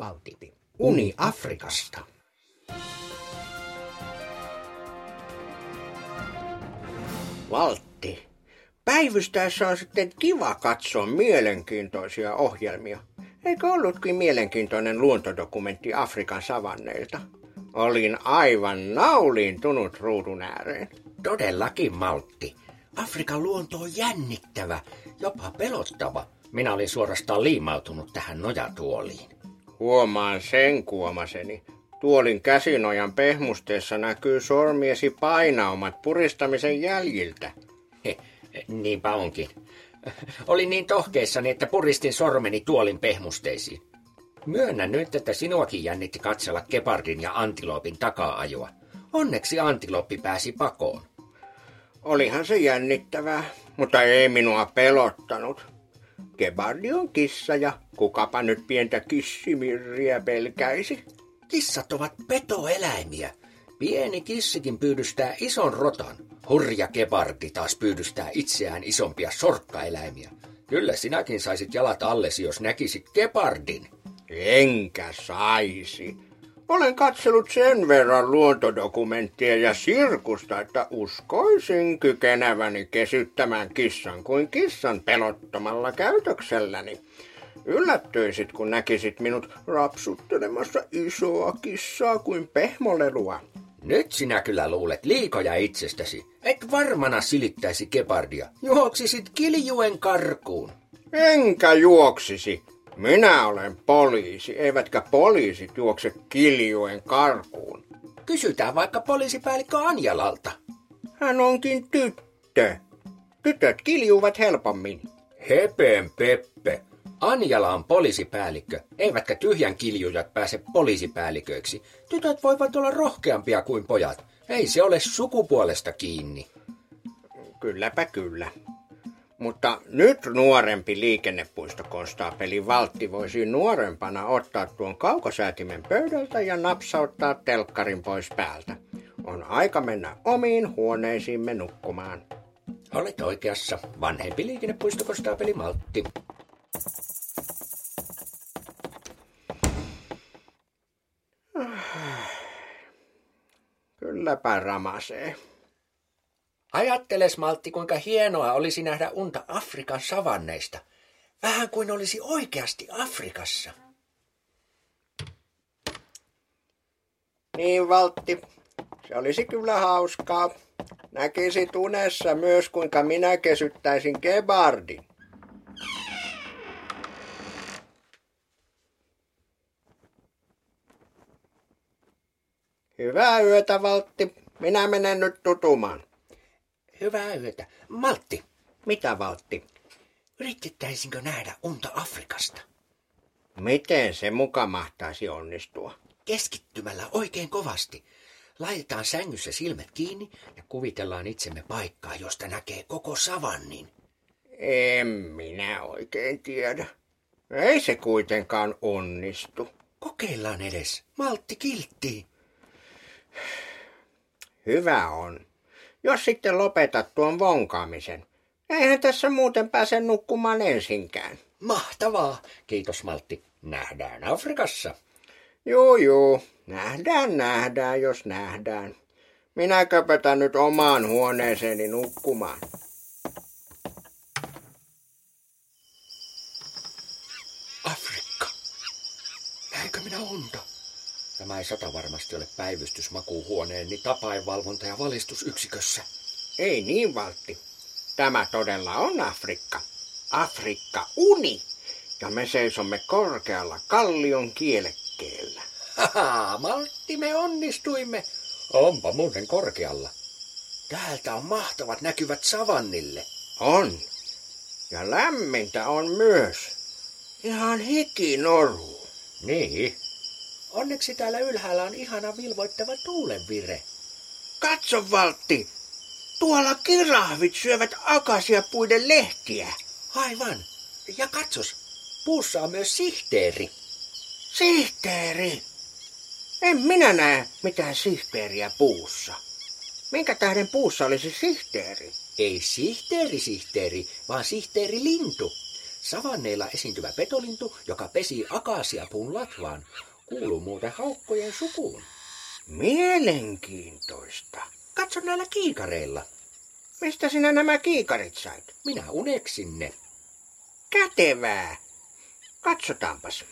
Valtti. Uni Afrikasta. Valtti, päivystäessä on sitten kiva katsoa mielenkiintoisia ohjelmia. Eikö ollutkin mielenkiintoinen luontodokumentti Afrikan savanneilta? Olin aivan nauliintunut ruudun ääreen. Todellakin, Maltti. Afrikan luonto on jännittävä, jopa pelottava. Minä olin suorastaan liimautunut tähän nojatuoliin. Huomaan sen kuomaseni. Tuolin käsinojan pehmusteessa näkyy sormiesi painaumat puristamisen jäljiltä. He, niinpä onkin. Olin niin tohkeissani, että puristin sormeni tuolin pehmusteisiin. Myönnän nyt, että sinuakin jännitti katsella Kepardin ja Antilopin takaa-ajoa. Onneksi Antiloppi pääsi pakoon. Olihan se jännittävää, mutta ei minua pelottanut. Gebardi on kissa ja kukapa nyt pientä kissimirriä pelkäisi. Kissat ovat petoeläimiä. Pieni kissikin pyydystää ison rotan. Hurja kebardi taas pyydystää itseään isompia sorkkaeläimiä. Kyllä sinäkin saisit jalat allesi, jos näkisit kepardin. Enkä saisi. Olen katsellut sen verran luontodokumenttia ja sirkusta, että uskoisin kykeneväni kesyttämään kissan kuin kissan pelottomalla käytökselläni. Yllättyisit, kun näkisit minut rapsuttelemassa isoa kissaa kuin pehmolelua. Nyt sinä kyllä luulet liikoja itsestäsi. Et varmana silittäisi kepardia. Juoksisit kiljuen karkuun. Enkä juoksisi. Minä olen poliisi, eivätkä poliisit juokse kiljuen karkuun. Kysytään vaikka poliisipäällikkö Anjalalta. Hän onkin tyttö. Tytöt kiljuvat helpommin. Hepeen Peppe. Anjala on poliisipäällikkö, eivätkä tyhjän kiljujat pääse poliisipäälliköiksi. Tytöt voivat olla rohkeampia kuin pojat. Ei se ole sukupuolesta kiinni. Kylläpä kyllä. Mutta nyt nuorempi liikennepuistokonstaapeli Valtti voisi nuorempana ottaa tuon kaukosäätimen pöydältä ja napsauttaa telkkarin pois päältä. On aika mennä omiin huoneisiimme nukkumaan. Olet oikeassa. Vanhempi liikennepuistokonstaapeli Maltti. Kylläpä ramasee. Ajatteles, Maltti, kuinka hienoa olisi nähdä unta Afrikan savanneista. Vähän kuin olisi oikeasti Afrikassa. Niin, Valtti. Se olisi kyllä hauskaa. Näkisit unessa myös, kuinka minä kesyttäisin kebardin. Hyvää yötä, Valtti. Minä menen nyt tutumaan. Hyvää yötä. Maltti, Mitä, Valtti? yritettäisinkö nähdä unta Afrikasta? Miten se muka mahtaisi onnistua? Keskittymällä oikein kovasti. Laitetaan sängyssä silmät kiinni ja kuvitellaan itsemme paikkaa, josta näkee koko savannin. En minä oikein tiedä. Ei se kuitenkaan onnistu. Kokeillaan edes. Maltti kilttiin. Hyvä on. Jos sitten lopetat tuon vonkaamisen. Eihän tässä muuten pääse nukkumaan ensinkään. Mahtavaa. Kiitos Maltti. Nähdään Afrikassa. Juu, juu. Nähdään, nähdään, jos nähdään. Minä köpötän nyt omaan huoneeseeni nukkumaan. Afrikka. Näinkö minä unta? Tämä ei sata varmasti ole päivystys makuuhuoneeni tapainvalvonta- ja valistusyksikössä. Ei niin, Valtti. Tämä todella on Afrikka. Afrikka uni. Ja me seisomme korkealla kallion kielekkeellä. Haha, Maltti, me onnistuimme. Onpa muuten korkealla. Täältä on mahtavat näkyvät savannille. On. Ja lämmintä on myös. Ihan hikinoru. Niin. Onneksi täällä ylhäällä on ihana vilvoittava tuulenvire. Katso, Valtti. Tuolla kirahvit syövät akasia puiden lehtiä. Aivan. Ja katsos, puussa on myös sihteeri. Sihteeri. En minä näe mitään sihteeriä puussa. Minkä tähden puussa olisi sihteeri? Ei sihteeri sihteeri, vaan sihteeri lintu. Savanneilla esiintyvä petolintu, joka pesi akaasiapuun latvaan, kuuluu muuten haukkojen sukuun. Mielenkiintoista. Katso näillä kiikareilla. Mistä sinä nämä kiikarit sait? Minä uneksin ne. Kätevää. Katsotaanpas.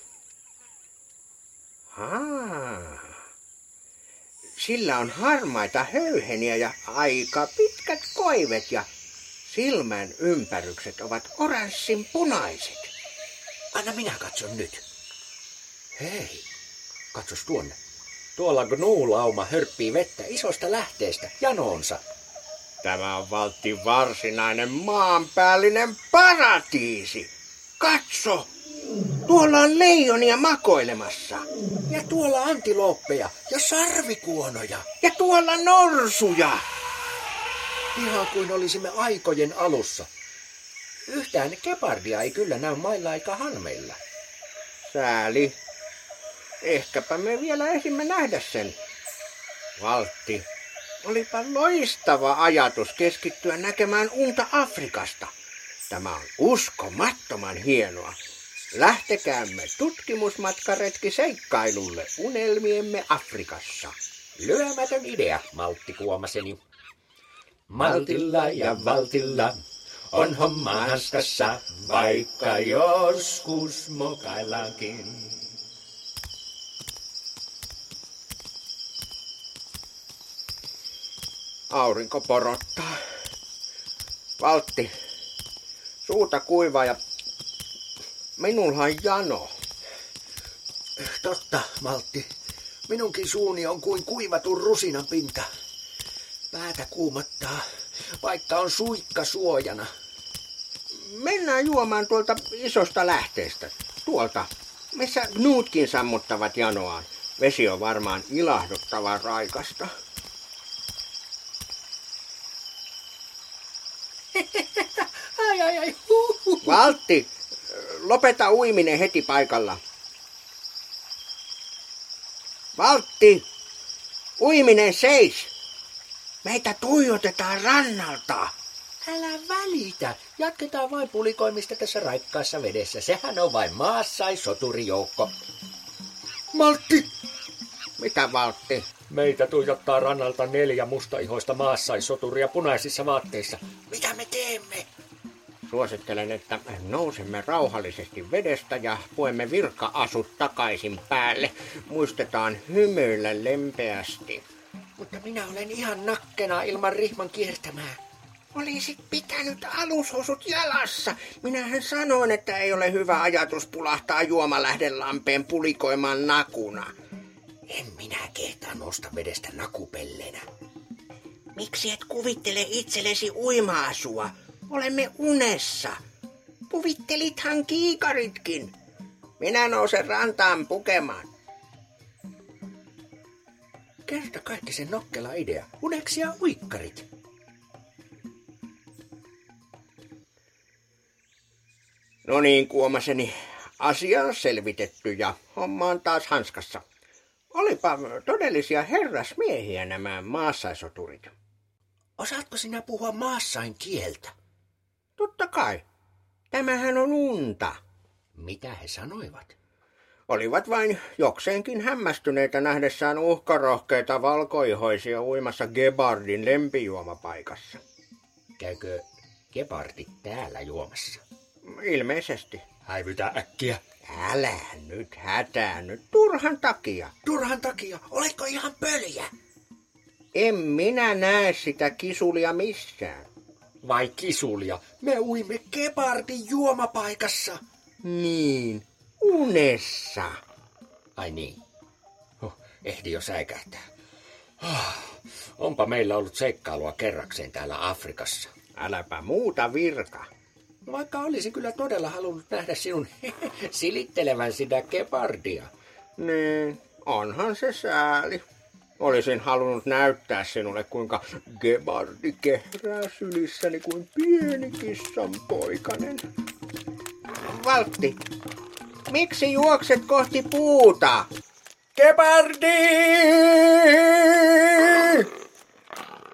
Haa. Sillä on harmaita höyheniä ja aika pitkät koivet ja silmän ympärykset ovat oranssin punaiset. Anna minä katson nyt. Hei, katsos tuonne. Tuolla gnuulauma hörppii vettä isosta lähteestä janoonsa. Tämä on Valtti varsinainen maanpäällinen paratiisi. Katso! Tuolla on leijonia makoilemassa. Ja tuolla antilooppeja ja sarvikuonoja. Ja tuolla norsuja. Ihan kuin olisimme aikojen alussa. Yhtään kepardia ei kyllä näy mailla eikä halmeilla. Sääli. Ehkäpä me vielä ehdimme nähdä sen. Valtti, olipa loistava ajatus keskittyä näkemään unta Afrikasta. Tämä on uskomattoman hienoa. Lähtekäämme tutkimusmatkaretki seikkailulle unelmiemme Afrikassa. Lyömätön idea, Maltti kuomaseni. Maltilla ja valtilla on homma hanskassa, vaikka joskus mokaillaankin. Aurinko porottaa. Valtti, suuta kuivaa ja minulla on jano. Totta, Maltti. Minunkin suuni on kuin kuivatun rusinan pinta. Päätä kuumattaa, vaikka on suikka suojana. Mennään juomaan tuolta isosta lähteestä. Tuolta, missä nuutkin sammuttavat janoaan. Vesi on varmaan ilahduttava raikasta. Ai, ai. Valtti, lopeta uiminen heti paikalla. Valtti, uiminen seis. Meitä tuijotetaan rannalta. Älä välitä. Jatketaan vain pulikoimista tässä raikkaassa vedessä. Sehän on vain maassai soturijoukko. Maltti! Mitä Valtti? Meitä tuijottaa rannalta neljä mustaihoista maassaisoturia punaisissa vaatteissa. Mitä me teemme? Suosittelen, että nousemme rauhallisesti vedestä ja puemme virka-asut takaisin päälle. Muistetaan hymyillä lempeästi. Mutta minä olen ihan nakkena ilman rihman kiertämää. Olisit pitänyt alushousut jalassa. Minähän sanoin, että ei ole hyvä ajatus pulahtaa juomalähdelampeen pulikoimaan nakuna. En minä kehtaa nousta vedestä nakupellenä. Miksi et kuvittele itsellesi uima-asua? Olemme unessa. Kuvittelithan kiikaritkin. Minä nousen rantaan pukemaan. Kerta kaikki sen nokkela idea. Uneksia uikkarit. No niin, kuomaseni. Asia on selvitetty ja homma on taas hanskassa. Olipa todellisia herrasmiehiä nämä maassaisoturit. Osaatko sinä puhua maassain kieltä? Totta kai. Tämähän on unta. Mitä he sanoivat? Olivat vain jokseenkin hämmästyneitä nähdessään uhkarohkeita valkoihoisia uimassa Gebardin lempijuomapaikassa. Käykö Gepardi täällä juomassa? Ilmeisesti. Häivytä äkkiä. Älä nyt hätäänny, turhan takia. Turhan takia, oletko ihan pöliä? En minä näe sitä kisulia missään. Vai kisulia? Me uimme Gebardin juomapaikassa. Niin, unessa. Ai niin. Huh, ehdi jo säikähtää. Ah, onpa meillä ollut seikkailua kerrakseen täällä Afrikassa. Äläpä muuta virka. Vaikka olisin kyllä todella halunnut nähdä sinun silittelevän sitä kepardia. Niin, onhan se sääli. Olisin halunnut näyttää sinulle, kuinka Gebardi kehrää sylissäni kuin pieni kissan poikanen. Valtti, miksi juokset kohti puuta? Gepardi!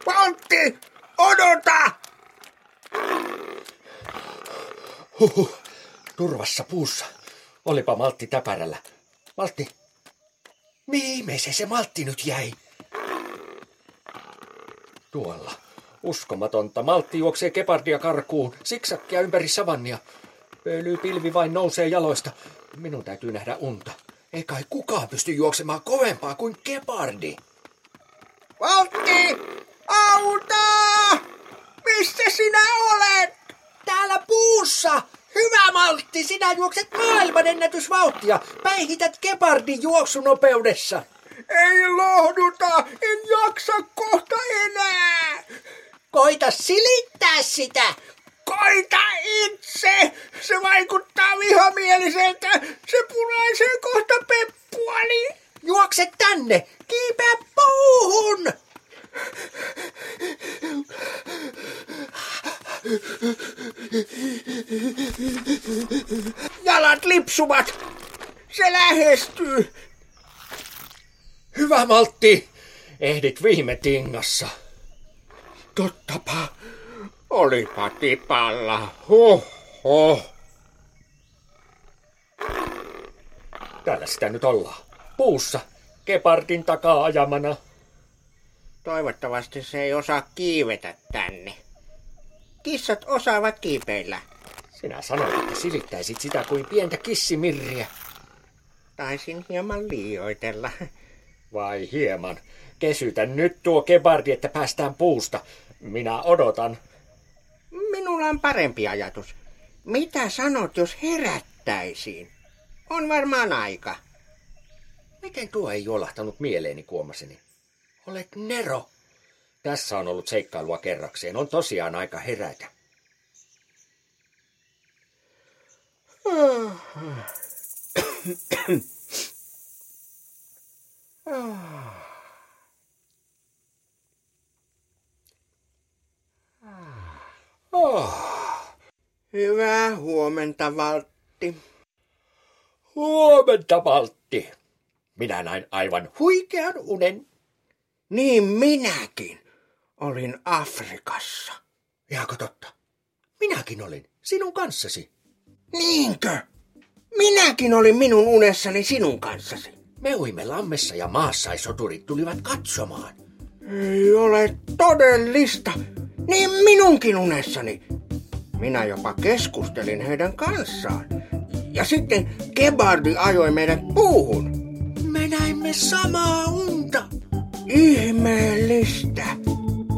Valtti, odota! Huhhuh. Turvassa puussa. Olipa Maltti täpärällä. Maltti. Mihin se se Maltti nyt jäi? Tuolla. Uskomatonta. Maltti juoksee kepardia karkuun. Siksakkia ympäri savannia. pilvi vain nousee jaloista. Minun täytyy nähdä unta. Ei kai kukaan pysty juoksemaan kovempaa kuin kepardi. Valtti! Auta! Missä sinä olet? Täällä puussa! Maltti, sinä juokset maailman ennätysvauhtia. Päihität kepardin juoksunopeudessa. Ei lohduta, en jaksa kohta enää. Koita silittää sitä. Koita itse! Se vaikuttaa vihamieliseltä. Se punaisee kohta peppuani. Juokse tänne! Kiipeä puuhun! Jalat lipsuvat! Se lähestyy! Hyvä Maltti! Ehdit viime tingassa. Tottapa. Olipa tipalla. Huh, huh. Täällä sitä nyt ollaan. Puussa. Kepardin takaa ajamana. Toivottavasti se ei osaa kiivetä tänne. Kissat osaavat kiipeillä. Sinä sanoit, että silittäisit sitä kuin pientä kissimirriä. Taisin hieman liioitella. Vai hieman. Kesytä nyt tuo kebardi, että päästään puusta. Minä odotan. Minulla on parempi ajatus. Mitä sanot, jos herättäisiin? On varmaan aika. Miten tuo ei juolahtanut mieleeni, kuomaseni? Olet Nero. Tässä on ollut seikkailua kerrakseen. On tosiaan aika herätä. Oh. Hyvää huomenta, Valtti. Huomenta, Valtti. Minä näin aivan huikean unen. Niin minäkin olin Afrikassa. Jääkö totta? Minäkin olin sinun kanssasi. Niinkö? Minäkin olin minun unessani sinun kanssasi. Me uimme lammessa ja maassaissoturit tulivat katsomaan. Ei ole todellista. Niin minunkin unessani. Minä jopa keskustelin heidän kanssaan. Ja sitten Kebardi ajoi meidät puuhun. Me näimme samaa unta. Ihmeellistä.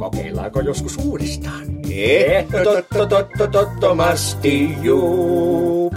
Kokeillaanko joskus uudestaan? Ehdottomasti juu.